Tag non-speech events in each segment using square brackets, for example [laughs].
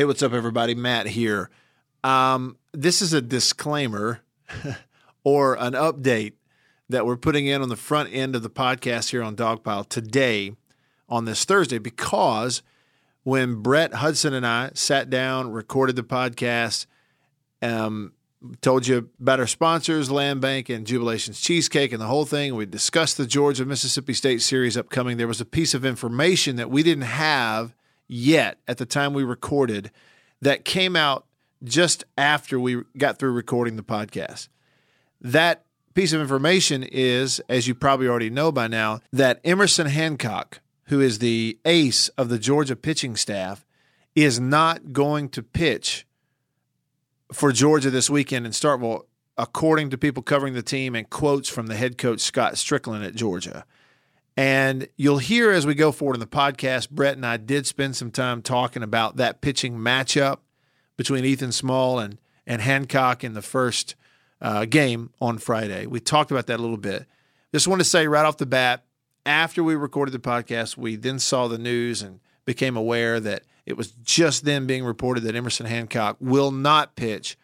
Hey, what's up, everybody? Matt here. Um, this is a disclaimer [laughs] or an update that we're putting in on the front end of the podcast here on Dogpile today on this Thursday because when Brett Hudson and I sat down, recorded the podcast, um, told you about our sponsors, Land Bank and Jubilations Cheesecake and the whole thing. We discussed the Georgia Mississippi State series upcoming. There was a piece of information that we didn't have yet at the time we recorded that came out just after we got through recording the podcast. That piece of information is, as you probably already know by now, that Emerson Hancock, who is the ace of the Georgia pitching staff, is not going to pitch for Georgia this weekend in Starkville, according to people covering the team and quotes from the head coach Scott Stricklin at Georgia. And you'll hear as we go forward in the podcast, Brett and I did spend some time talking about that pitching matchup between Ethan Small and, and Hancock in the first uh, game on Friday. We talked about that a little bit. Just want to say right off the bat, after we recorded the podcast, we then saw the news and became aware that it was just then being reported that Emerson Hancock will not pitch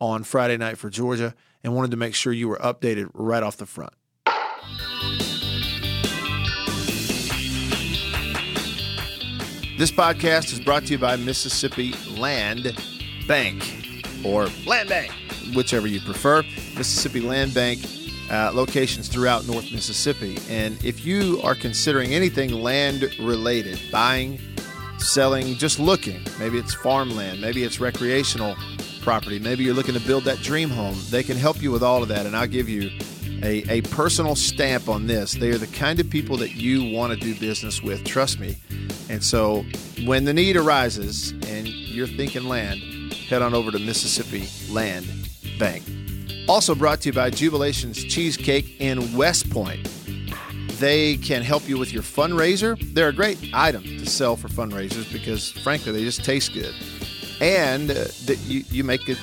on Friday night for Georgia and wanted to make sure you were updated right off the front. This podcast is brought to you by Mississippi Land Bank or Land Bank, whichever you prefer. Mississippi Land Bank uh, locations throughout North Mississippi. And if you are considering anything land related, buying, selling, just looking, maybe it's farmland, maybe it's recreational property, maybe you're looking to build that dream home, they can help you with all of that. And I'll give you a, a personal stamp on this. They are the kind of people that you want to do business with, trust me. And so when the need arises and you're thinking land, head on over to Mississippi Land Bank. Also brought to you by Jubilations Cheesecake in West Point. They can help you with your fundraiser. They're a great item to sell for fundraisers because, frankly, they just taste good. And uh, you, you make a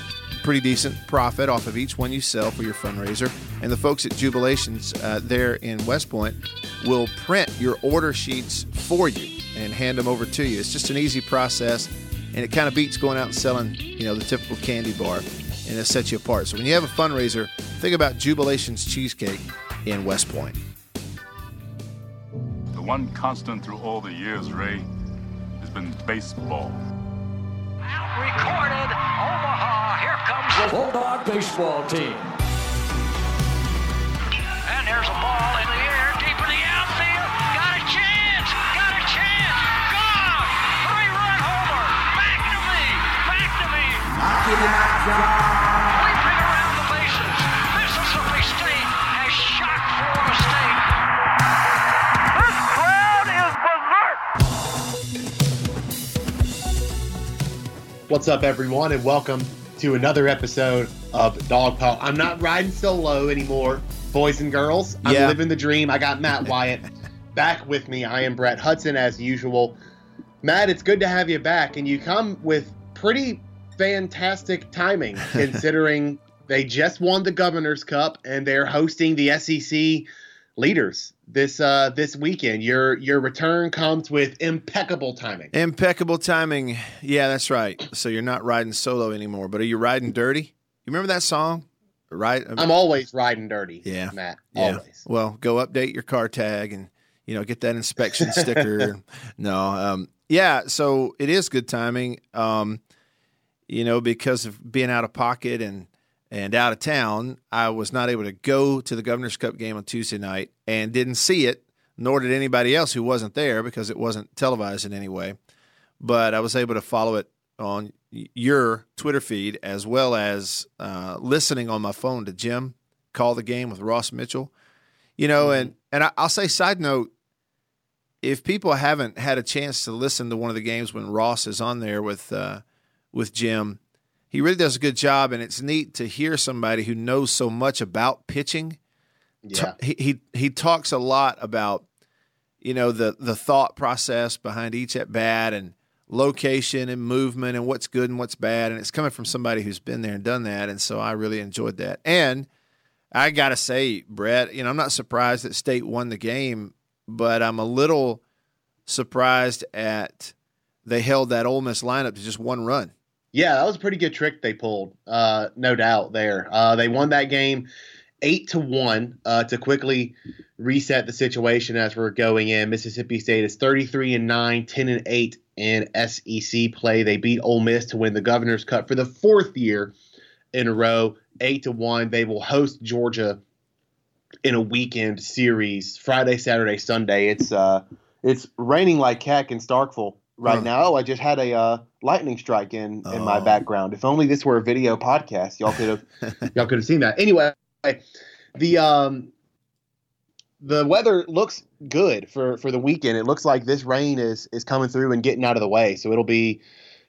pretty decent profit off of each one you sell for your fundraiser. And the folks at Jubilations uh, there in West Point will print your order sheets for you and hand them over to you. It's just an easy process, and it kind of beats going out and selling, you know, the typical candy bar, and it sets you apart. So when you have a fundraiser, think about Jubilations Cheesecake in West Point. The one constant through all the years, Ray, has been baseball. Out recorded, Omaha. Here comes the Bulldog baseball team. And there's a ball What's up, everyone, and welcome to another episode of Dog Paw. I'm not riding solo anymore, boys and girls. I'm Yeah. living the dream. I got Matt Wyatt [laughs] back with me. I am Brett Hudson, as usual. Matt, it's good to have you back, and you come with pretty fantastic timing [laughs] considering they just won the Governor's Cup and they're hosting the SEC leaders this uh, this weekend. Your your return comes with impeccable timing. Impeccable timing. Yeah, that's right. So you're not riding solo anymore, but are you riding dirty? You remember that song? Right? I'm always riding dirty. Yeah. Matt. Yeah. Always. Well, go update your car tag and you know get that inspection [laughs] sticker. No, um, yeah. So it is good timing. Um, you know, because of being out of pocket and and out of town, I was not able to go to the Governor's Cup game on Tuesday night and didn't see it, nor did anybody else who wasn't there because it wasn't televised in any way. But I was able to follow it on your Twitter feed as well as uh, listening on my phone to Jim call the game with Ross Mitchell. You know, and and I, I'll say side note, if people haven't had a chance to listen to one of the games when Ross is on there with uh, with Jim, he really does a good job, and it's neat to hear somebody who knows so much about pitching. Yeah. He he he talks a lot about you know the the thought process behind each at bat and location and movement and what's good and what's bad, and it's coming from somebody who's been there and done that, and so I really enjoyed that. And I gotta say, Brett, you know I'm not surprised that State won the game, but I'm a little surprised at they held that Ole Miss lineup to just one run. Yeah, that was a pretty good trick they pulled, uh, no doubt. There, uh, they won that game eight to one uh, to quickly reset the situation as we're going in. Mississippi State is 33 and 9, 10 and 8 in SEC play. They beat Ole Miss to win the Governor's Cup for the fourth year in a row, eight to one. They will host Georgia in a weekend series, Friday, Saturday, Sunday. It's uh, it's raining like heck in Starkville right now. I just had a uh, lightning strike in in my Oh. background. If only this were a video podcast, y'all could have [laughs] y'all could have seen that. Anyway, the um the weather looks good for for the weekend. It looks like this rain is is coming through and getting out of the way. So it'll be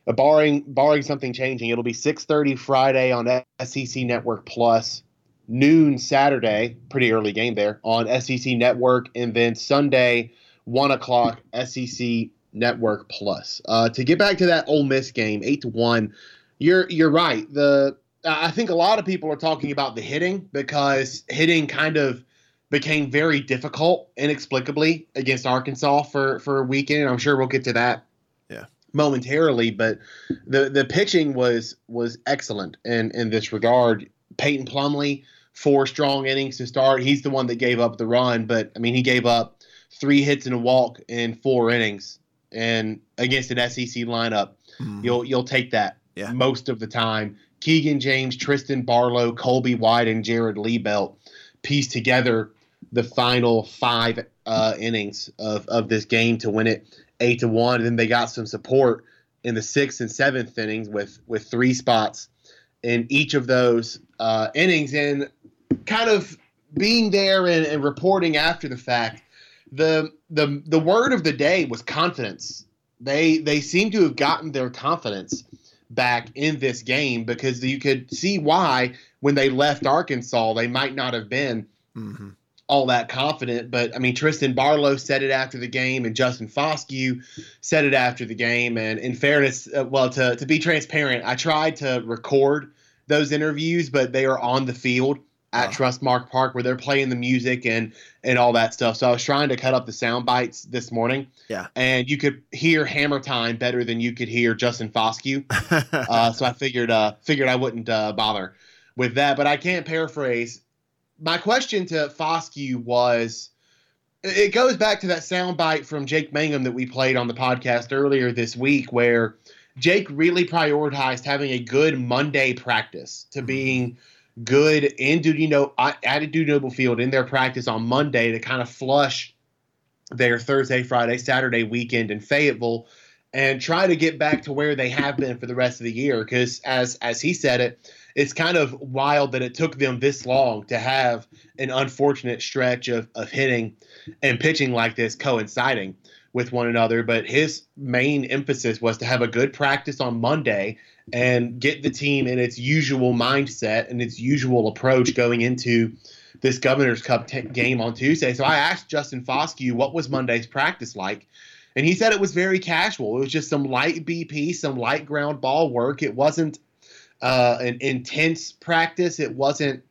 barring barring something changing, it'll be 6:30 Friday on SEC Network Plus, noon Saturday, pretty early game there on SEC Network, and then Sunday one o'clock SEC Network Plus. Uh, to get back to that Ole Miss game, eight to one. You're you're right. The I think a lot of people are talking about the hitting because hitting kind of became very difficult inexplicably against Arkansas for for a weekend. I'm sure we'll get to that Yeah. momentarily, but the the pitching was was excellent in in this regard. Peyton Plumlee, four strong innings to start. He's the one that gave up the run, but I mean he gave up three hits and a walk in four innings and against an SEC lineup. Mhm. You'll you'll take that Yeah. most of the time. Keegan James, Trysten Barlow, Colby White, and Jared Liebelt piece together the final five uh, innings of, of this game to win it eight to one. And then they got some support in the sixth and seventh innings with with three spots in each of those uh, innings. And kind of being there and, and reporting after the fact, the the the word of the day was confidence. They they seem to have gotten their confidence back in this game because you could see why when they left Arkansas they might not have been Mhm. all that confident. But I mean, Trysten Barlow said it after the game, and Justin Foscue said it after the game. And in fairness, uh, well, to to be transparent, I tried to record those interviews, but they are on the field at Oh. Trustmark Park where they're playing the music and and all that stuff. So I was trying to cut up the sound bites this morning. Yeah. And you could hear Hammer Time better than you could hear Justin Foscue [laughs] uh, so I figured uh, figured I wouldn't uh, bother with that. But I can't paraphrase. My question to Foscue was, it goes back to that soundbite from Jake Mangum that we played on the podcast earlier this week, where Jake really prioritized having a good Monday practice to being good in Duty No at Dudy Noble Field in their practice on Monday to kind of flush their Thursday, Friday, Saturday weekend in Fayetteville and try to get back to where they have been for the rest of the year. Because as as he said it, it's kind of wild that it took them this long to have an unfortunate stretch of, of hitting and pitching like this coinciding with one another. But his main emphasis was to have a good practice on Monday and get the team in its usual mindset and its usual approach going into this Governor's Cup t- game on Tuesday. So I asked Justin Foscue what was Monday's practice like. And he said it was very casual. It was just some light BP, some light ground ball work. It wasn't uh, an intense practice. It wasn't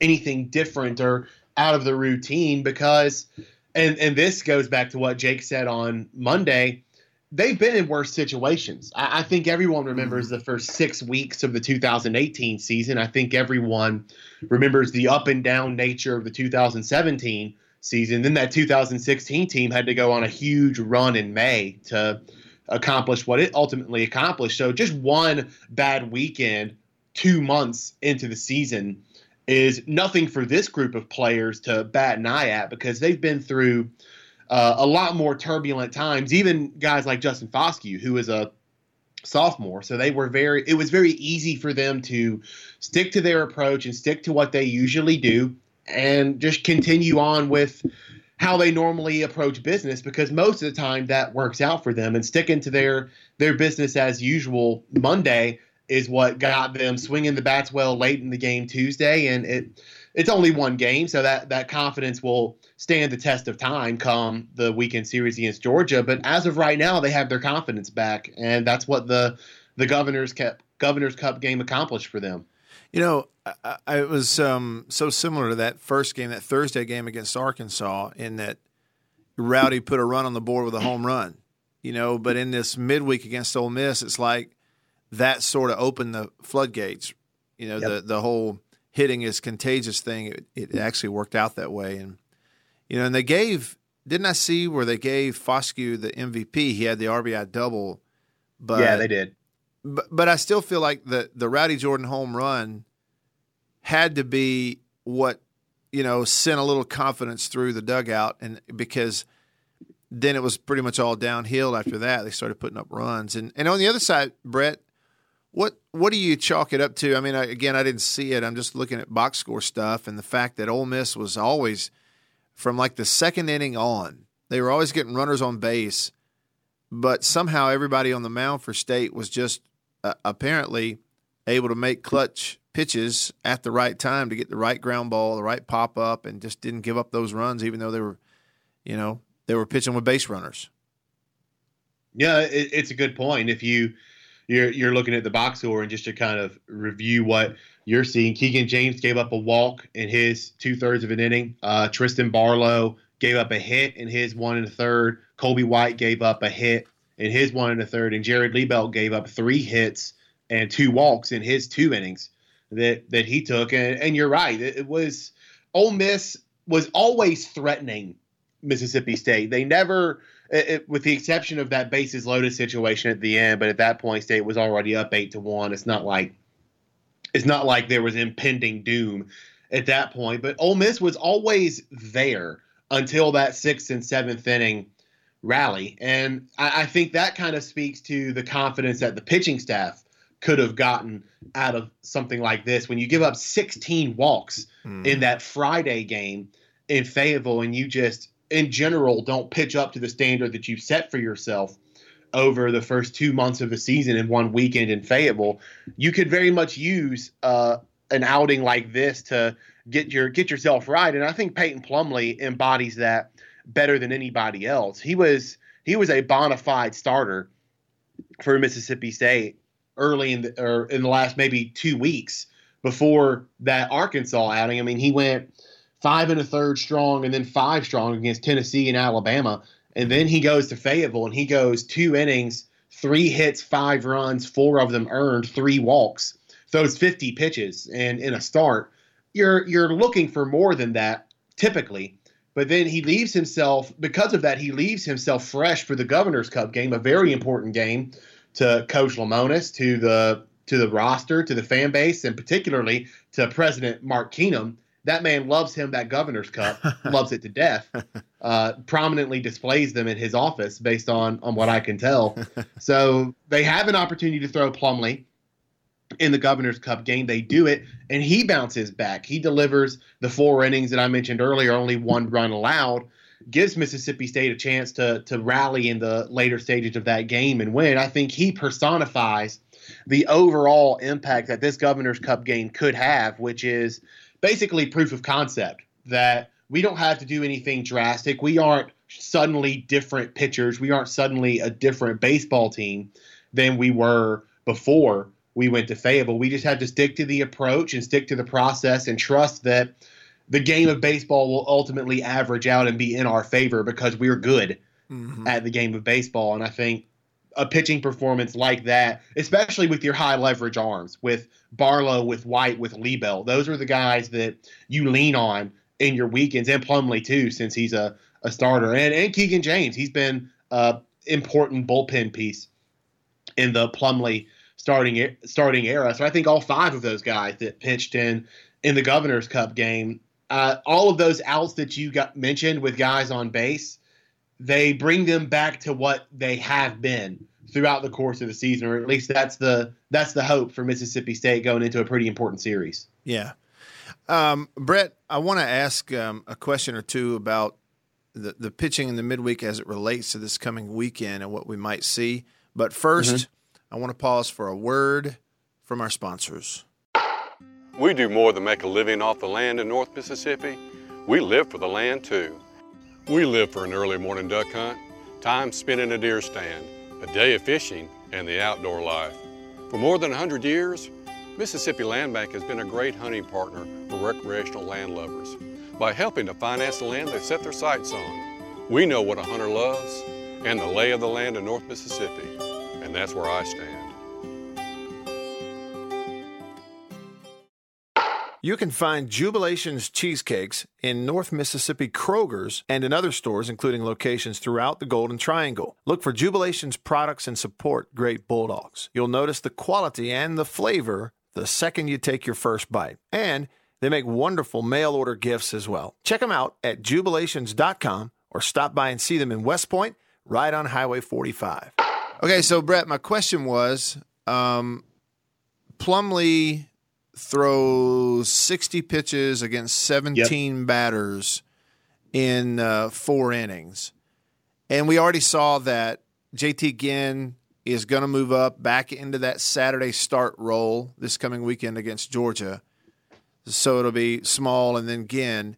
anything different or out of the routine because, and and this goes back to what Jake said on Monday. They've been in worse situations. I, I think everyone mm-hmm. remembers the first six weeks of the 2018 season. I think everyone remembers the up and down nature of the 2017 season. Then that 2016 team had to go on a huge run in May to accomplish what it ultimately accomplished. So just one bad weekend, two months into the season, is nothing for this group of players to bat an eye at because they've been through uh, a lot more turbulent times. Even guys like Justin Foscue, who is a sophomore, so they were very. It was very easy for them to stick to their approach and stick to what they usually do, and just continue on with how they normally approach business because most of the time that works out for them and sticking to their their business as usual Monday is what got them swinging the bats well late in the game Tuesday and it it's only one game so that that confidence will stand the test of time come the weekend series against Georgia but as of right now they have their confidence back and that's what the the Governor's Cup Governor's Cup game accomplished for them You know, I, I it was um, so similar to that first game, that Thursday game against Arkansas, in that Rowdy put a run on the board with a home run, you know, but in this midweek against Ole Miss, it's like that sort of opened the floodgates. You know, Yep. the the whole hitting is contagious thing. It, it actually worked out that way, and you know, and they gave. Didn't I see where they gave Foscue the MVP? He had the RBI double, but yeah, they did. but, but I still feel like the the Rowdy Jordan home run had to be what you know sent a little confidence through the dugout, and because then it was pretty much all downhill after that. They started putting up runs, and and on the other side, Brett, what what do you chalk it up to? I mean, I, again, I didn't see it. I'm just looking at box score stuff, and the fact that Ole Miss was always from like the second inning on, they were always getting runners on base but somehow everybody on the mound for state was just uh, apparently able to make clutch pitches at the right time to get the right ground ball, the right pop up, and just didn't give up those runs, even though they were, you know, they were pitching with base runners. Yeah, it, it's a good point. If you you're you're looking at the box score and just to kind of review what you're seeing, Keegan James gave up a walk in his two thirds of an inning. Uh, Trysten Barlow gave up a hit in his one and a third. Colby White gave up a hit in his one and a third, and Jared Liebelt gave up three hits and two walks in his two innings that that he took. And, and you're right, it, it was Ole Miss was always threatening Mississippi State. They never, it, it- with the exception of that bases loaded situation at the end, but at that point, State was already up eight to one. It's not like it's not like there was impending doom at that point. But Ole Miss was always there until that sixth and seventh inning rally, and I, I think that kind of speaks to the confidence that the pitching staff could have gotten out of something like this. When you give up 16 walks hmm. in that Friday game in Fayetteville, and you just in general don't pitch up to the standard that you've set for yourself over the first two months of the season in one weekend in Fayetteville, you could very much use uh, an outing like this to get your get yourself right. And I think Peyton Plumlee embodies that better than anybody else. He was he was a bona fide starter for Mississippi State early in the or in the last maybe two weeks before that Arkansas outing. I mean, he went five and a third strong and then five strong against Tennessee and Alabama. And then he goes to Fayetteville and he goes two innings, three hits, five runs, four of them earned, three walks, throws 50 pitches and in a start. You're you're looking for more than that typically. But then he leaves himself because of that, he leaves himself fresh for the Governor's Cup game, a very important game to Coach Lemonis, to the to the roster, to the fan base, and particularly to President Mark Keenum. That man loves him. That Governor's Cup loves it to death. [laughs] Uh, prominently displays them in his office, based on on what I can tell. [laughs] so they have an opportunity to throw Plumlee in the Governor's Cup game. They do it, and he bounces back. He delivers the four innings that I mentioned earlier, only one run allowed, gives Mississippi State a chance to to rally in the later stages of that game and win. I think he personifies the overall impact that this Governor's Cup game could have, which is basically proof of concept that we don't have to do anything drastic. We aren't suddenly different pitchers. We aren't suddenly a different baseball team than we were before we went to Fayetteville. We just have to stick to the approach and stick to the process and trust that the game of baseball will ultimately average out and be in our favor because we're good mm-hmm. at the game of baseball. And I think a pitching performance like that, especially with your high leverage arms, with Barlow, with White, with Liebelt, those are the guys that you lean on in your weekends, and Plumlee too, since he's a, a starter, and and Keegan James, he's been a important bullpen piece in the Plumlee starting starting era. So I think all five of those guys that pitched in in the Governor's Cup game, uh, all of those outs that you got mentioned with guys on base, they bring them back to what they have been throughout the course of the season, or at least that's the that's the hope for Mississippi State going into a pretty important series. Yeah. Um, Brett, I want to ask um, a question or two about the, the pitching in the midweek as it relates to this coming weekend and what we might see. But 1st I want to pause for a word from our sponsors. We do more than make a living off the land in North Mississippi. We live for the land too. We live for an early morning duck hunt, time spent in a deer stand, a day of fishing, and the outdoor life. For more than 100 years, Mississippi Land Bank has been a great hunting partner for recreational land lovers by helping to finance the land they set their sights on. We know what a hunter loves, and the lay of the land in North Mississippi. And that's where I stand. You can find Jubilations cheesecakes in North Mississippi Kroger's and in other stores, including locations throughout the Golden Triangle. Look for Jubilations products and support Great Bulldogs. You'll notice the quality and the flavor the second you take your first bite. And they make wonderful mail order gifts as well. Check them out at jubilations.com or stop by and see them in West Point, right on Highway 45. Okay, so Brett, my question was um, Plumlee throws 60 pitches against 17 batters in uh, four innings. And we already saw that JT Ginn is going to move up back into that Saturday start role this coming weekend against Georgia. So it'll be small and then Ginn.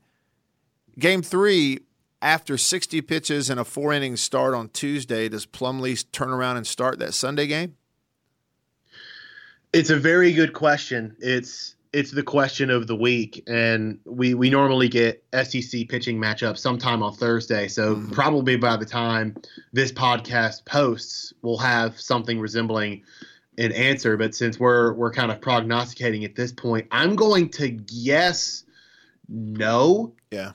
Game three, after 60 pitches and a four inning start on Tuesday, does Plumlee turn around and start that Sunday game? It's a very good question. It's it's the question of the week, and we we normally get SEC pitching matchups sometime on Thursday. So mm-hmm. probably by the time this podcast posts, we'll have something resembling an answer. But since we're we're kind of prognosticating at this point, I'm going to guess no. Yeah.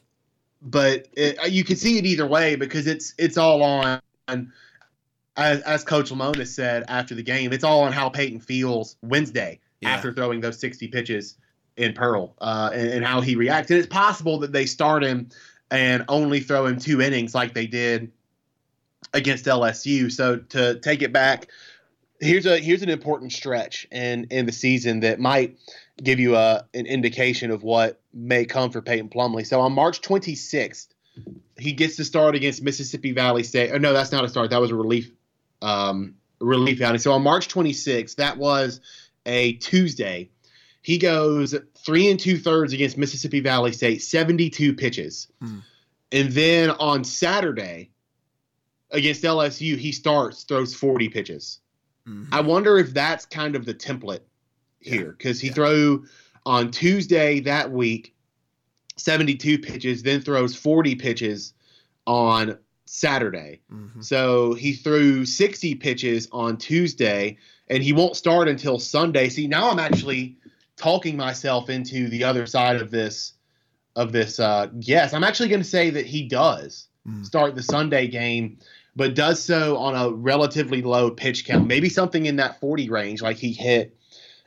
But it, you can see it either way because it's it's all on as, as Coach Lemonis said after the game, it's all on how Peyton feels Wednesday yeah. after throwing those 60 pitches in Pearl uh, and, and, how he reacts. And it's possible that they start him and only throw him two innings like they did against LSU. So to take it back, here's a here's an important stretch in in the season that might give you a an indication of what may come for Peyton Plumlee. So on March 26th, he gets to start against Mississippi Valley State. Oh no, that's not a start. That was a relief um, relief outing. So on March 26th, that was a Tuesday. He goes three and two thirds against Mississippi Valley State, 72 pitches. Hmm. And then on Saturday against LSU, he starts, throws 40 pitches. Mm-hmm. I wonder if that's kind of the template here because he yeah. threw on Tuesday that week 72 pitches, then throws 40 pitches on Saturday. Mm-hmm. So he threw 60 pitches on Tuesday, and he won't start until Sunday. See, now I'm actually talking myself into the other side of this of this uh yes i'm actually going to say that he does mm. start the sunday game but does so on a relatively low pitch count maybe something in that 40 range like he hit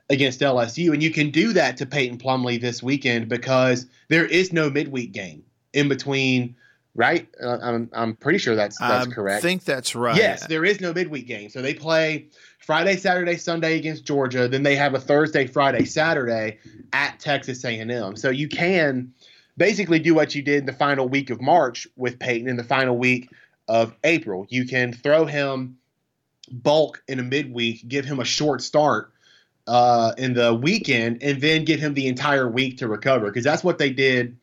against lsu and you can do that to peyton Plumlee this weekend because there is no midweek game in between right? Uh, I'm I'm pretty sure that's that's I correct. I think that's right. Yes, there is no midweek game, so they play Friday, Saturday, Sunday against Georgia. Then they have a Thursday, Friday, Saturday at Texas A&M. So you can basically do what you did in the final week of March with Peyton in the final week of April. You can throw him bulk in a midweek, give him a short start uh, in the weekend, and then give him the entire week to recover because that's what they did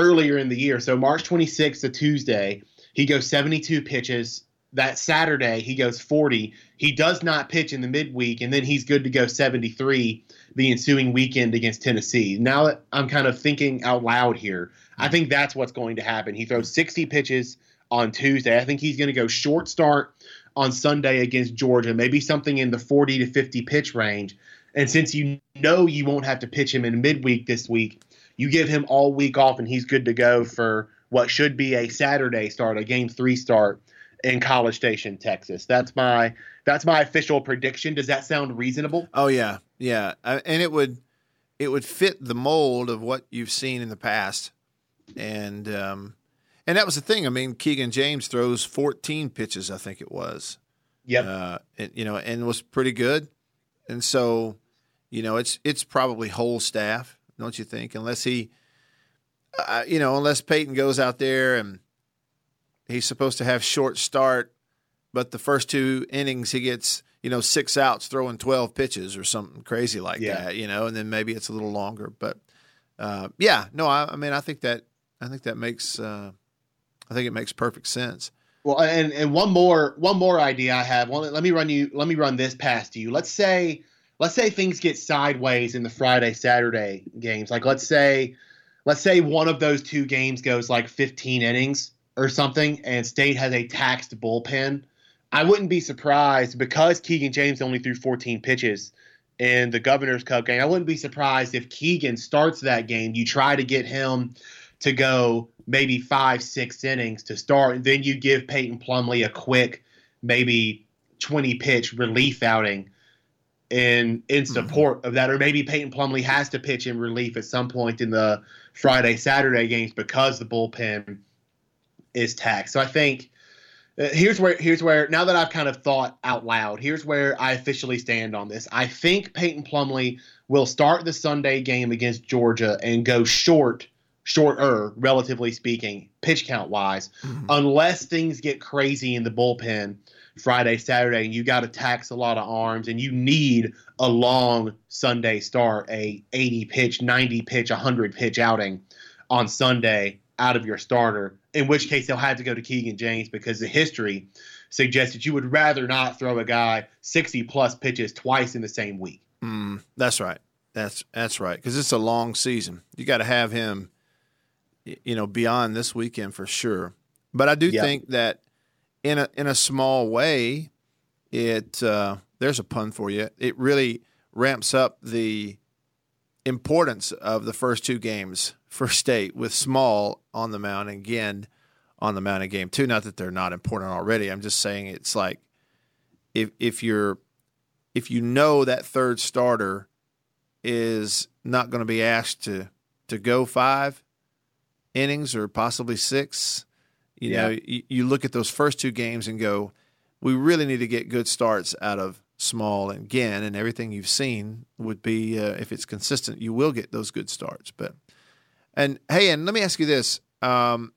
earlier in the year. So March 26th, a Tuesday, he goes 72 pitches. That Saturday, he goes 40. He does not pitch in the midweek, and then he's good to go 73 the ensuing weekend against Tennessee. Now that I'm kind of thinking out loud here, I think that's what's going to happen. He throws 60 pitches on Tuesday. I think he's going to go short start on Sunday against Georgia, maybe something in the 40 to 50 pitch range. And since you know you won't have to pitch him in midweek this week, you give him all week off and he's good to go for what should be a Saturday start, a game three start in College Station, Texas. That's my that's my official prediction. Does that sound reasonable? Oh yeah, yeah, uh, and it would it would fit the mold of what you've seen in the past, and um, and that was the thing. I mean, Keegan James throws 14 pitches, I think it was. Yep. Uh, and, you know, and was pretty good, and so you know, it's it's probably whole staff don't you think? Unless he, uh, you know, unless Peyton goes out there and he's supposed to have short start, but the first two innings he gets, you know, six outs throwing 12 pitches or something crazy like yeah. that, you know, and then maybe it's a little longer. But uh, yeah, no, I, I, mean, I think that, I think that makes, uh, I think it makes perfect sense. Well, and, and one more, one more idea I have. Well, let me run you, let me run this past you. Let's say, let's say things get sideways in the Friday Saturday games. Like let's say let's say one of those two games goes like 15 innings or something, and State has a taxed bullpen, I wouldn't be surprised because Keegan James only threw 14 pitches in the Governor's Cup game. I wouldn't be surprised if Keegan starts that game. You try to get him to go maybe five, six innings to start, and then you give Peyton Plumlee a quick, maybe 20 pitch relief outing in in Mm-hmm. support of that, or maybe Peyton Plumlee has to pitch in relief at some point in the Friday Saturday games because the bullpen is taxed. So I think uh, here's where here's where now that I've kind of thought out loud, here's where I officially stand on this. I think Peyton Plumlee will start the Sunday game against Georgia and go short, shorter, relatively speaking, pitch count wise, unless things get crazy in the bullpen Friday, Saturday, and you got to tax a lot of arms, and you need a long Sunday start, a 80 pitch, 90 pitch, 100 pitch outing on Sunday out of your starter. In which case, they'll have to go to Keegan James because the history suggests that you would rather not throw a guy 60 plus pitches twice in the same week. Mm, that's right. That's that's right. Because it's a long season. You got to have him, you know, beyond this weekend for sure. But I do Yeah. think that in a in a small way, it uh, there's a pun for you. It really ramps up the importance of the first two games for State with Small on the mound and again on the mound in game two. Not that they're not important already. I'm just saying it's like if if you're if you know that third starter is not going to be asked to to go five innings or possibly six, you know, you, you look at those first two games and go, we really need to get good starts out of Small and Ginn, and everything you've seen would be uh, if it's consistent, you will get those good starts. But and hey, and let me ask you this. Um,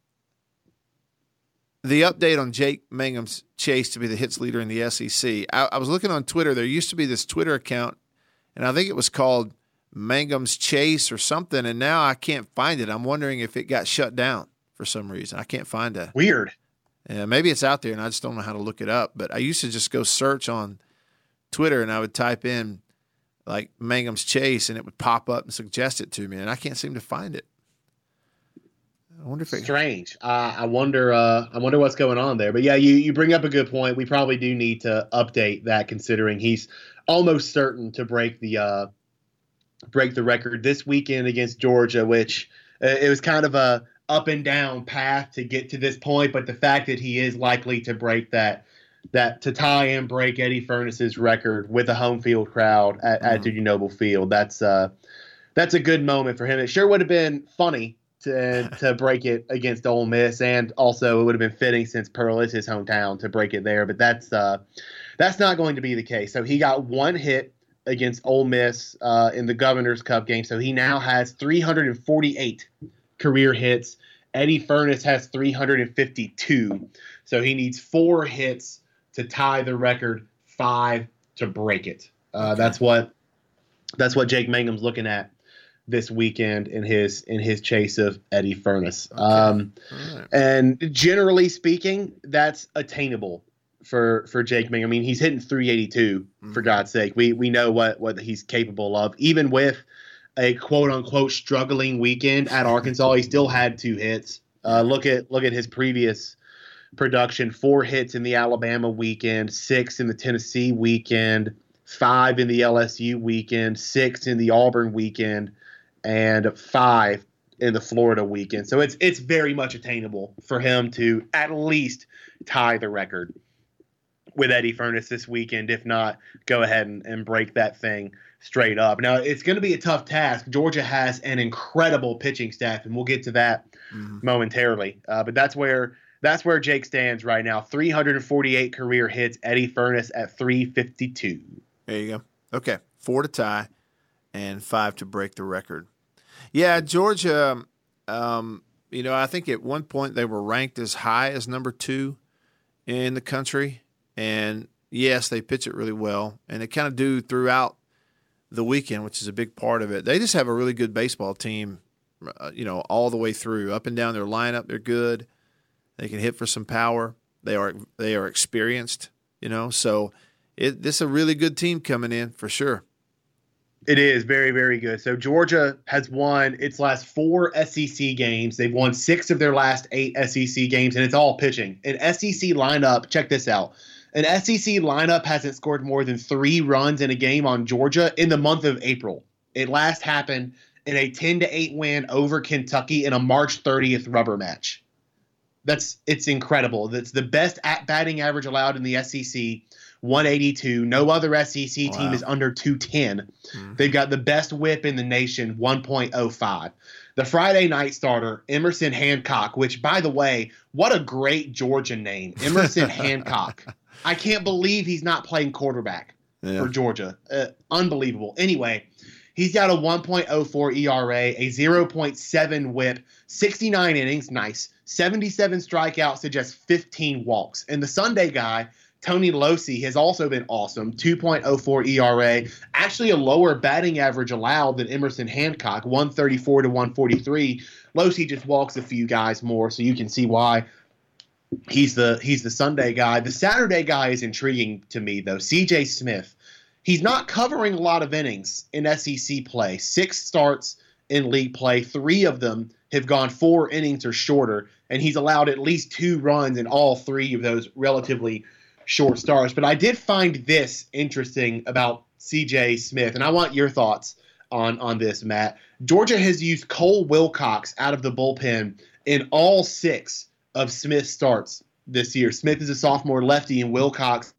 the update on Jake Mangum's chase to be the hits leader in the SEC. I, I was looking on Twitter. There used to be this Twitter account, and I think it was called Mangum's Chase or something. And now I can't find it. I'm wondering if it got shut down for some reason. I can't find a. Weird. Yeah, maybe it's out there, and I just don't know how to look it up. But I used to just go search on Twitter, and I would type in like Mangum's Chase, and it would pop up and suggest it to me, and I can't seem to find it. I wonder if it. Strange. Uh, I wonder. Uh, I wonder what's going on there. But yeah, you you bring up a good point. We probably do need to update that, considering he's almost certain to break the uh, break the record this weekend against Georgia, which uh, it was kind of a up and down path to get to this point. But the fact that he is likely to break that that to tie and break Eddie Furniss's record with a home field crowd at, at Dudy Noble Field, that's uh, that's a good moment for him. It sure would have been funny to [laughs] to break it against Ole Miss, and also it would have been fitting since Pearl is his hometown to break it there. But that's uh, that's not going to be the case. So he got one hit against Ole Miss uh, in the Governor's Cup game. So he now has 348 career hits. Eddie Furniss has 352. So he needs four hits to tie the record, five to break it. Uh, That's what that's what Jake Mangum's looking at this weekend in his in his chase of Eddie Furniss. Um, All right. and generally speaking, that's attainable for for Jake Mangum. I mean, he's hitting 382 for God's sake. We we know what what he's capable of. Even with a quote unquote struggling weekend at Arkansas, he still had two hits. Uh, look at look at his previous production: four hits in the Alabama weekend, six in the Tennessee weekend, five in the LSU weekend, six in the Auburn weekend, and five in the Florida weekend. So it's it's very much attainable for him to at least tie the record with Eddie Furniss this weekend, if not go ahead and, and break that thing straight up. Now it's going to be a tough task. Georgia has an incredible pitching staff, and we'll get to that momentarily. Uh, but that's where that's where Jake stands right now. 348 career hits. Eddie Furniss at 352. There you go. Okay, four to tie, and five to break the record. Yeah, Georgia. Um, you know, I think at one point they were ranked as high as number two in the country, and yes, they pitch it really well, and they kind of do throughout the weekend, which is a big part of it. They just have a really good baseball team. Uh, you know, all the way through, up and down their lineup, they're good. They can hit for some power. They are they are experienced. You know, so it this is a really good team coming in for sure. It is very, very good. So Georgia has won its last four SEC games. They've won six of their last eight SEC games, and it's all pitching. An SEC lineup, check this out. An SEC lineup hasn't scored more than three runs in a game on Georgia in the month of April. It last happened in a 10 to 8 win over Kentucky in a March 30th rubber match. That's it's incredible. That's the best at batting average allowed in the SEC 182. No other SEC Wow. team is under 210. Hmm. They've got the best whip in the nation, 1.05. The Friday night starter, Emerson Hancock, which, by the way, what a great Georgia name. Emerson [laughs] Hancock. I can't believe he's not playing quarterback Yeah. for Georgia. Uh, unbelievable. Anyway, he's got a 1.04 ERA, a 0.7 whip, 69 innings, nice, 77 strikeouts to just 15 walks. And the Sunday guy, Tony Locey, has also been awesome, 2.04 ERA, actually a lower batting average allowed than Emerson Hancock, 134 to 143. Locey just walks a few guys more, so you can see why he's the he's the Sunday guy. The Saturday guy is intriguing to me though. CJ Smith. He's not covering a lot of innings in SEC play. Six starts in league play, three of them have gone four innings or shorter, and he's allowed at least two runs in all three of those relatively short starts. But I did find this interesting about CJ Smith, and I want your thoughts on on this, Matt. Georgia has used Cole Wilcox out of the bullpen in all six of Smith starts this year. Smith is a sophomore lefty, and Wilcox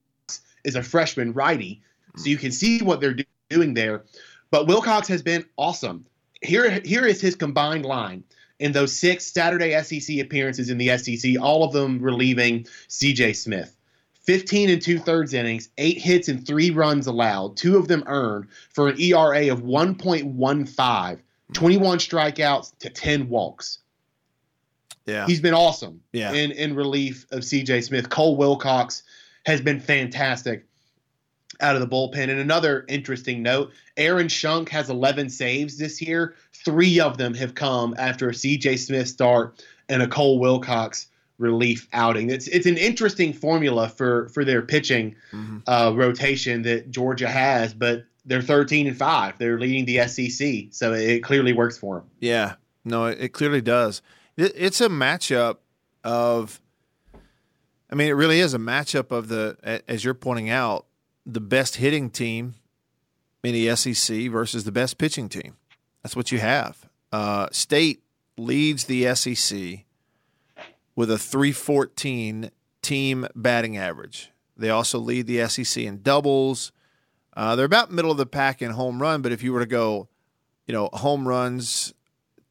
is a freshman righty. So you can see what they're do- doing there. But Wilcox has been awesome. Here, here is his combined line in those six Saturday SEC appearances in the SEC, all of them relieving CJ Smith. 15 and two thirds innings, eight hits and three runs allowed, two of them earned for an ERA of 1.15, 21 strikeouts to 10 walks. Yeah. He's been awesome Yeah. in, in relief of CJ Smith. Cole Wilcox has been fantastic out of the bullpen. And another interesting note Aaron Schunk has 11 saves this year. Three of them have come after a CJ Smith start and a Cole Wilcox relief outing. It's it's an interesting formula for for their pitching uh, rotation that Georgia has, but they're 13 and 5. They're leading the SEC, so it clearly works for them. Yeah, no, it, it clearly does. It, it's a matchup of, I mean, it really is a matchup of the, as you're pointing out, the best hitting team in the SEC versus the best pitching team. That's what you have. Uh, State leads the SEC with a 314 team batting average. They also lead the SEC in doubles. Uh, they're about middle of the pack in home run, but if you were to go, you know, home runs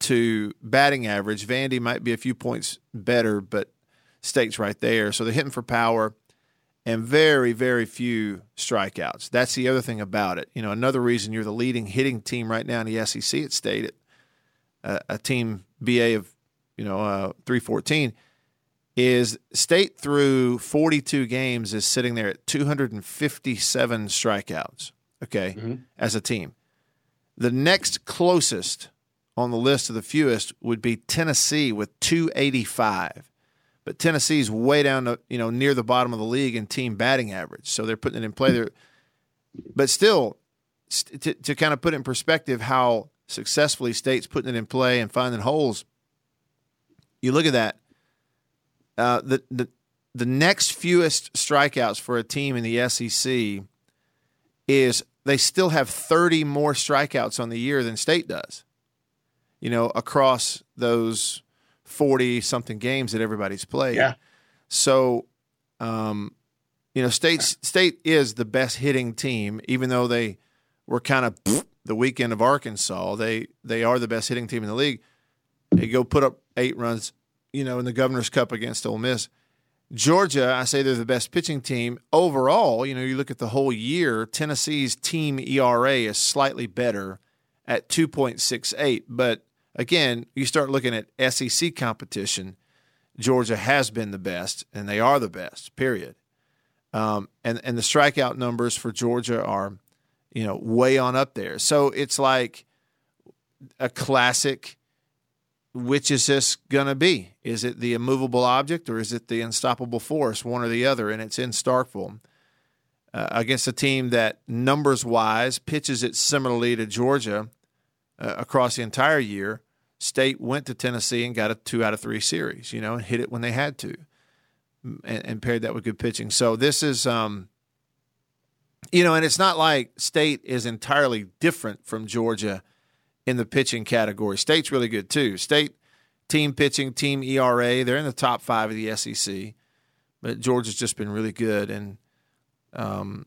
to batting average, Vandy might be a few points better, but State's right there. So they're hitting for power and very, very few strikeouts. That's the other thing about it. You know, another reason you're the leading hitting team right now in the SEC at State, at, uh, a team BA of, you know, uh, 314, is State through 42 games is sitting there at 257 strikeouts, okay, as a team. The next closest on the list of the fewest would be Tennessee with 285. But Tennessee's way down, the, you know, near the bottom of the league in team batting average. So they're putting it in play there. But still, st- to, to kind of put in perspective how successfully State's putting it in play and finding holes, you look at that. Uh, the, the the next fewest strikeouts for a team in the SEC is they still have 30 more strikeouts on the year than State does. You know, across those 40 something games that everybody's played. Yeah. So, um, you know, State State is the best hitting team, even though they were kind of the weekend of Arkansas. They they are the best hitting team in the league. They go put up eight runs, you know, in the Governor's Cup against Ole Miss. Georgia, I say they're the best pitching team overall. You know, you look at the whole year. Tennessee's team ERA is slightly better at 2.68, but again, you start looking at SEC competition. Georgia has been the best, and they are the best. Period. Um, and and the strikeout numbers for Georgia are, you know, way on up there. So it's like a classic. Which is this going to be? Is it the immovable object or is it the unstoppable force? One or the other, and it's in Starkville. uh, against a team that numbers wise pitches it similarly to Georgia uh, across the entire year. State went to Tennessee and got a two out of three series, you know, and hit it when they had to, and, and paired that with good pitching. So this is, um, you know, and it's not like State is entirely different from Georgia in the pitching category. State's really good too. State team pitching, team ERA, they're in the top five of the SEC, but Georgia's just been really good. And um,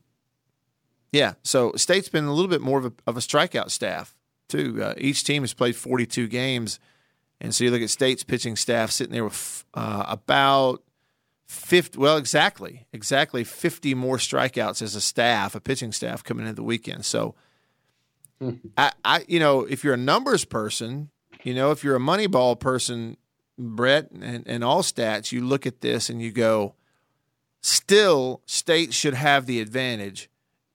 yeah, so State's been a little bit more of a, of a strikeout staff too. Uh, each team has played 42 games, and so you look at State's pitching staff sitting there with uh, about 50. Well, exactly, exactly 50 more strikeouts as a staff, a pitching staff coming into the weekend. So. I, I, you know, if you're a numbers person, you know, if you're a Moneyball person, Brett, and, and all stats, you look at this and you go, still, state should have the advantage,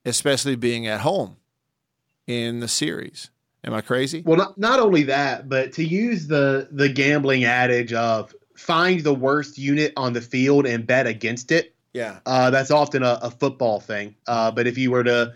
especially being at home in the series. Am I crazy? Well, not, not only that, but to use the the gambling adage of find the worst unit on the field and bet against it. Yeah. Uh, that's often a, a football thing. Uh, but if you were to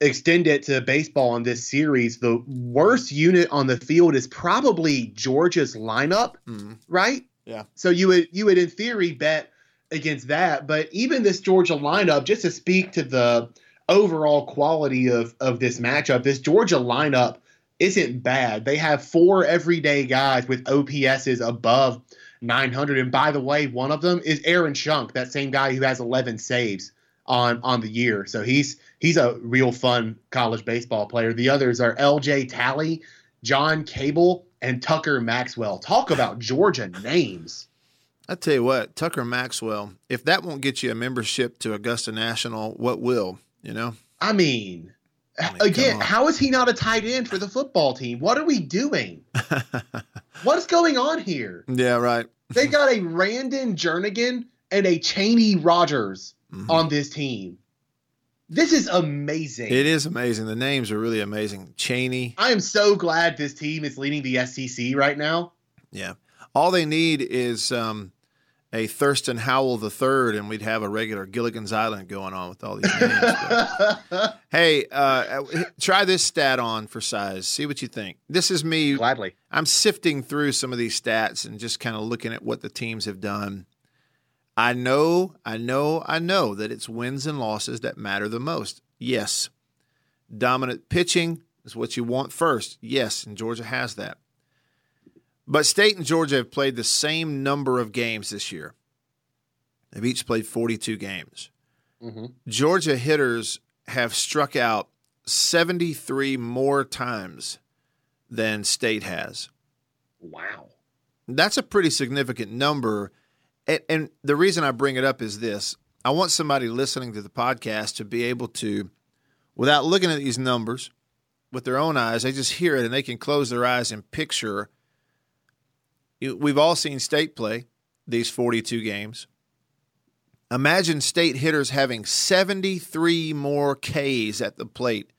extend it to baseball in this series, the worst unit on the field is probably Georgia's lineup, Mhm. right? Yeah. So you would you would in theory bet against that, but even this Georgia lineup, just to speak to the overall quality of of this matchup, this Georgia lineup isn't bad. They have four everyday guys with OPSs above 900, and by the way, one of them is Aaron Schunk, that same guy who has 11 saves on on the year. So he's he's a real fun college baseball player. The others are L.J. Talley, John Cable, and Tucker Maxwell. Talk about Georgia names. I tell you what, Tucker Maxwell, if that won't get you a membership to Augusta National, what will? You know? I mean, I mean, again, how is he not a tight end for the football team? What are we doing? [laughs] What's going on here? yeah, right. They got a Randon Jernigan and a Chaney Rogers Mhm. on this team. This is amazing. It is amazing. The names are really amazing. Chaney. I am so glad this team is leading the SEC right now. Yeah. All they need is um, a Thurston Howell the third, and we'd have a regular Gilligan's Island going on with all these names. But- [laughs] hey, uh, try this stat on for size. See what you think. This is me. Gladly. I'm sifting through some of these stats and just kind of looking at what the teams have done. I know, I know, I know that it's wins and losses that matter the most. Yes. Dominant pitching is what you want first. Yes, and Georgia has that. But State and Georgia have played the same number of games this year. They've each played 42 games. Mhm. Georgia hitters have struck out 73 more times than State has. Wow. That's a pretty significant number. And, and the reason I bring it up is this I want somebody listening to the podcast to be able to, without looking at these numbers with their own eyes, they just hear it and they can close their eyes and picture. We've all seen State play these 42 games. Imagine State hitters having 73 more Ks at the plate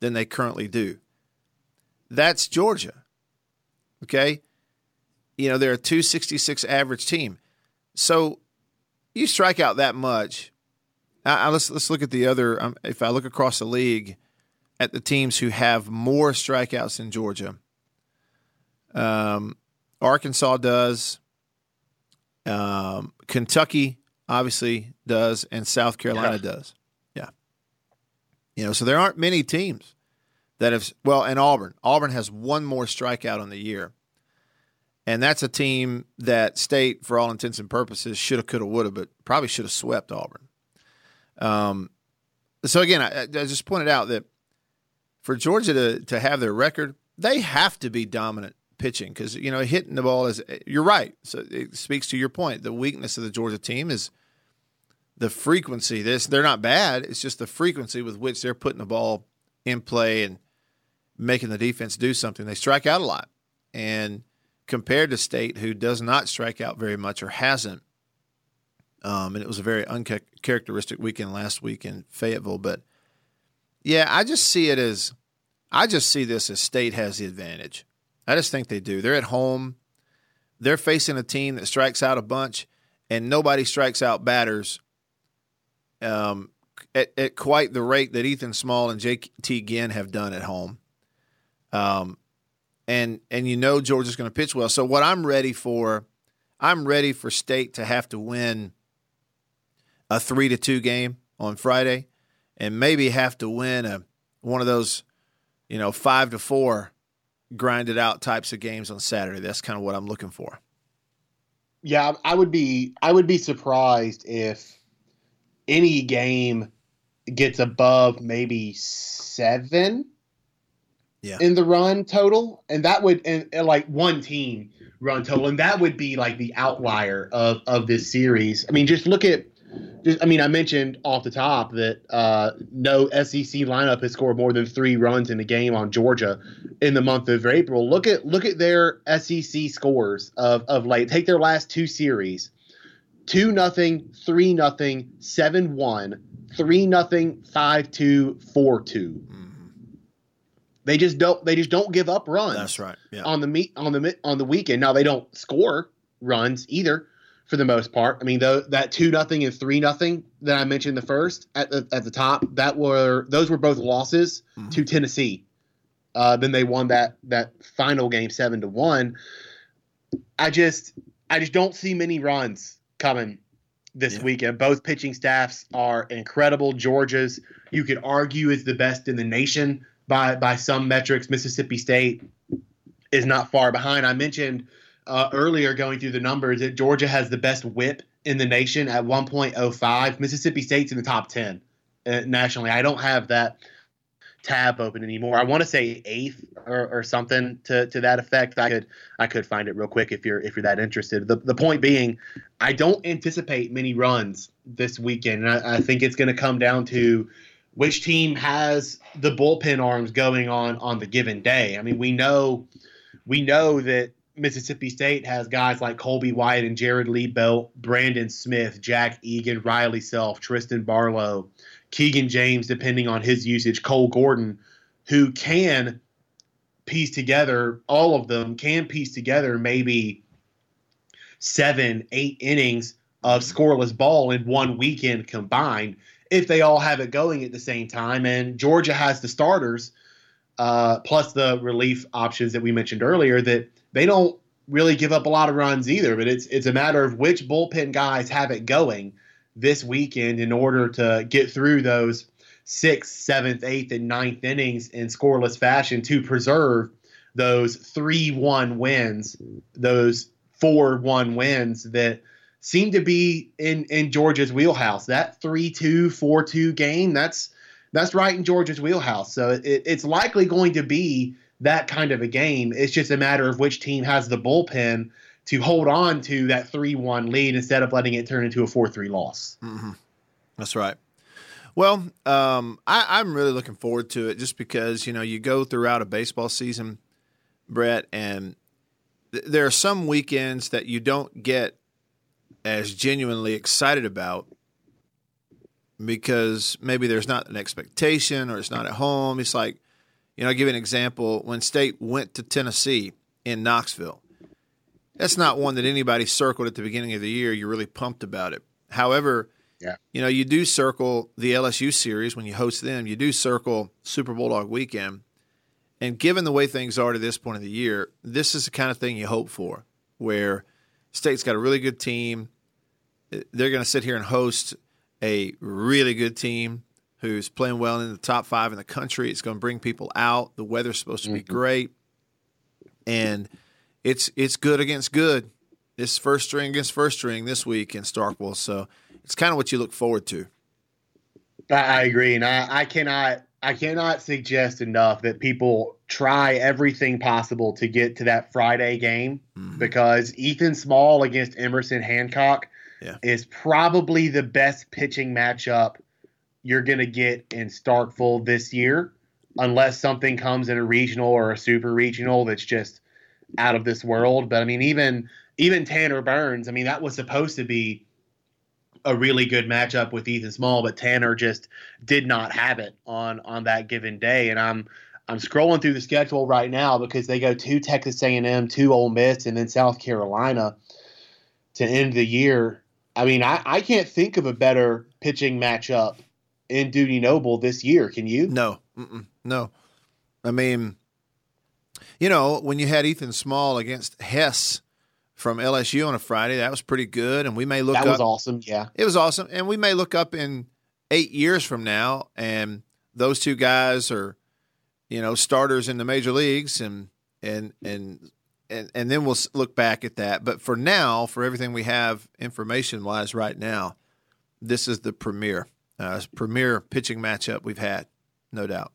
than they currently do. That's Georgia. Okay? You know, they're a 266 average team. So you strike out that much. I, I- let's let's look at the other. Um, if I look across the league at the teams who have more strikeouts than Georgia, um, Arkansas does, um, Kentucky obviously does, and South Carolina Yeah. does. Yeah, you know, so there aren't many teams that have. Well, and Auburn. Auburn has one more strikeout on the year. And that's a team that State, for all intents and purposes, should have, could have, would have, but probably should have swept Auburn. Um, so again, I, I just pointed out that for Georgia to to have their record, they have to be dominant pitching because you know hitting the ball is. You're right. So it speaks to your point. The weakness of the Georgia team is the frequency. This they're not bad. It's just the frequency with which they're putting the ball in play and making the defense do something. They strike out a lot, and compared to State, who does not strike out very much or hasn't. Um, and it was a very uncharacteristic weekend last week in Fayetteville. But yeah, I just see it as I just see this as State has the advantage. I just think they do. They're at home. They're facing a team that strikes out a bunch, and nobody strikes out batters um, at, at quite the rate that Ethan Small and JT Ginn have done at home. Um, and and you know Georgia's going to pitch well. So what I'm ready for, I'm ready for State to have to win a three to two game on Friday, and maybe have to win a one of those, you know, five to four grinded out types of games on Saturday. That's kind of what I'm looking for. Yeah, I would be I would be surprised if any game gets above maybe seven yeah. in the run total, and that would and, and, like one team run total, and that would be like the outlier of of this series. I mean, just look at. Just, I mean, I mentioned off the top that uh, no SEC lineup has scored more than three runs in a game on Georgia in the month of April. Look at look at their SEC scores of of late. Take their last two series: two nothing, three nothing, seven one, three nothing, five two, four two. Mm. They just don't. They just don't give up runs. That's right. Yeah. On the meet on the on the weekend. Now they don't score runs either, for the most part. I mean, though that two nothing and three nothing that I mentioned the first at the at the top, that were those were both losses mm-hmm. to Tennessee. Uh, then they won that that final game seven to one. I just I just don't see many runs coming this yeah. weekend. Both pitching staffs are incredible. Georgia's you could argue is the best in the nation by by some metrics. Mississippi State is not far behind. I mentioned uh, earlier going through the numbers that Georgia has the best WHIP in the nation at 1.05. Mississippi State's in the top 10 uh, nationally. I don't have that tab open anymore. I want to say eighth or, or, something to, to that effect. I could I could find it real quick if you're if you're that interested. The the point being, I don't anticipate many runs this weekend, and I, I think it's going to come down to which team has the bullpen arms going on on the given day. I mean, we know we know that Mississippi State has guys like Colby White and Jared Liebelt, Brandon Smith, Jack Eagan, Riley Self, Trysten Barlow, Keegan James, depending on his usage, Cole Gordon, who can piece together all of them can piece together maybe seven, eight innings of scoreless ball in one weekend combined if they all have it going at the same time. And Georgia has the starters, uh, plus the relief options that we mentioned earlier, that they don't really give up a lot of runs either. But it's it's a matter of which bullpen guys have it going this weekend in order to get through those sixth, seventh, eighth, and ninth innings in scoreless fashion to preserve those three one wins, those four one wins that seem to be in in Georgia's wheelhouse. That 3-2, 4-2 game, that's that's right in Georgia's wheelhouse. So it, it's likely going to be that kind of a game. It's just a matter of which team has the bullpen to hold on to that 3-1 lead instead of letting it turn into a 4-3 loss. Mm-hmm. That's right. Well, um, I, I'm really looking forward to it just because, you know, you go throughout a baseball season, Brett, and th- there are some weekends that you don't get as genuinely excited about because maybe there's not an expectation or it's not at home. It's like, you know, I'll give you an example. When State went to Tennessee in Knoxville, that's not one that anybody circled at the beginning of the year. You're really pumped about it. However, yeah. you know, you do circle the LSU series when you host them. You do circle Super Bulldog weekend. And given the way things are to this point of the year, this is the kind of thing you hope for, where State's got a really good team. They're going to sit here and host a really good team who's playing well in the top five in the country. It's going to bring people out. The weather's supposed to be mm-hmm. great, and it's it's good against good. This first string against first string this week in Starkville, so it's kind of what you look forward to. I agree, and I, I cannot I cannot suggest enough that people try everything possible to get to that Friday game mm-hmm. because Ethan Small against Emerson Hancock yeah. is probably the best pitching matchup you're going to get in Starkville this year, unless something comes in a regional or a super regional that's just out of this world. But I mean, even even Tanner Burns, I mean, that was supposed to be a really good matchup with Ethan Small, but Tanner just did not have it on on that given day. And I'm I'm scrolling through the schedule right now because they go to Texas A&M, to Ole Miss, and then South Carolina to end the year. I mean, I, I can't think of a better pitching matchup in Dudy Noble this year. Can you? No, no. I mean, you know, when you had Ethan Small against Hess from LSU on a Friday, that was pretty good. And we may look up that was awesome. Yeah. It was awesome, and we may look up in eight years from now, and those two guys are, you know, starters in the major leagues, and and and and and then we'll look back at that. But for now, for everything we have information wise right now, this is the premier uh, premier pitching matchup we've had, no doubt.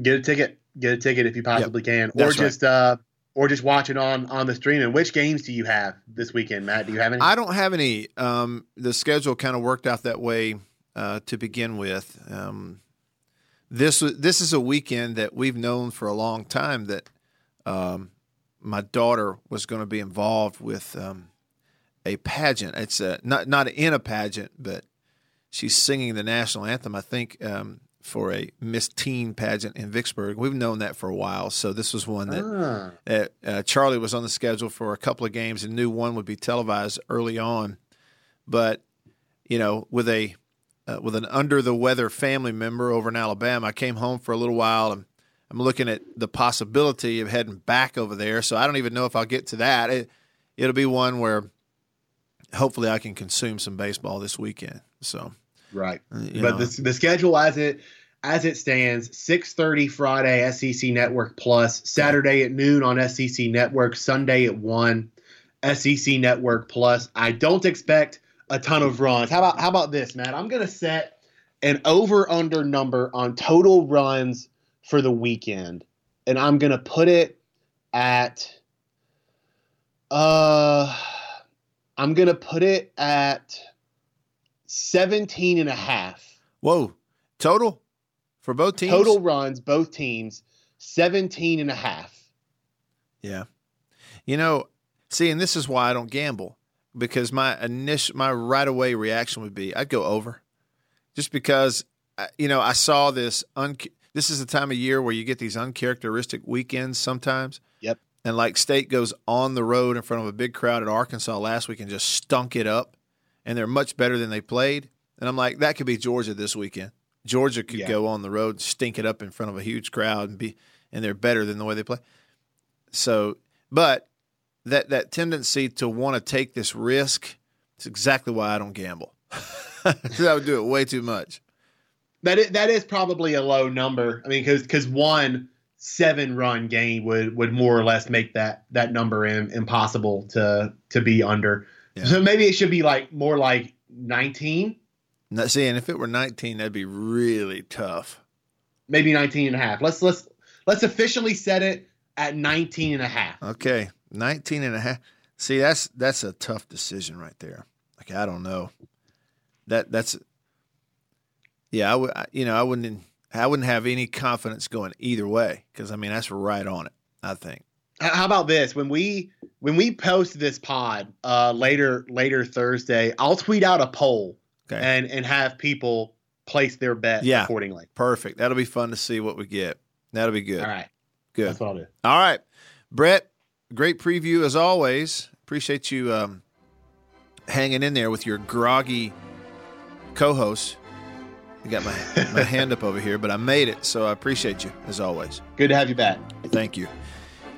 Get a ticket. Get a ticket if you possibly can, or that's right. just uh, or just watch it on on the stream. And which games do you have this weekend, Matt? Do you have any? I don't have any. Um, the schedule kind of worked out that way uh, to begin with. Um, this this is a weekend that we've known for a long time that um, my daughter was going to be involved with um, a pageant. It's a, not not in a pageant, but she's singing the national anthem. I think um, for a Miss Teen pageant in Vicksburg. We've known that for a while, so this was one that Ah, that uh, Charlie was on the schedule for a couple of games and knew one would be televised early on. But you know, with a uh, with an under the weather family member over in Alabama, I came home for a little while and I'm looking at the possibility of heading back over there. So I don't even know if I'll get to that. It, it'll be one where hopefully I can consume some baseball this weekend. So right. you but the, the schedule as it as it stands 6.30 friday sec network plus saturday at noon on sec network sunday at 1 sec network plus i don't expect a ton of runs how about how about this matt i'm gonna set an over under number on total runs for the weekend and i'm gonna put it at uh i'm gonna put it at 17 and a half whoa, total for both teams. total runs both teams 17 and a half Yeah. You know, see, and this is why I don't gamble because my initial, my right away reaction would be I'd go over, just because you know I saw this. Un- this is the time of year where you get these uncharacteristic weekends sometimes. And like State goes on the road in front of a big crowd at Arkansas last week and just stunk it up, and they're much better than they played. And I'm like, that could be Georgia this weekend. Georgia could Yeah. go on the road, stink it up in front of a huge crowd, and be and they're better than the way they play. So, but that that tendency to want to take this risk is exactly why I don't gamble. [laughs] I would do it way too much. that is, that is probably a low number i mean because because one seven run game would would more or less make that that number im- impossible to to be under Yeah. so maybe it should be like more like 19 Now, see, and if it were 19, that'd be really tough. maybe 19 and a half let's let's let's officially set it at 19 and a half Okay, 19 and a half. See, that's that's a tough decision right there. Like I don't know. That that's yeah, I would you know, I wouldn't I wouldn't have any confidence going either way cuz I mean, that's right on it, I think. How about this? When we when we post this pod uh, later later Thursday, I'll tweet out a poll Okay. and and have people place their bet Yeah. accordingly. Perfect. That'll be fun to see what we get. That'll be good. All right, Good. that's what I'll do. All right. Brett, great preview as always. Appreciate you um, hanging in there with your groggy co host. I got my, my hand up over here, but I made it, so I appreciate you as always. Good to have you back. Thank you.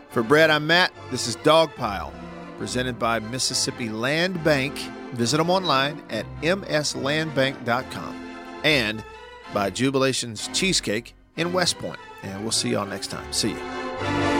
For Brad, I'm Matt. This is Dogpile, presented by Mississippi Land Bank. Visit them online at mslandbank.com and by Jubilations Cheesecake in West Point. And we'll see y'all next time. See you.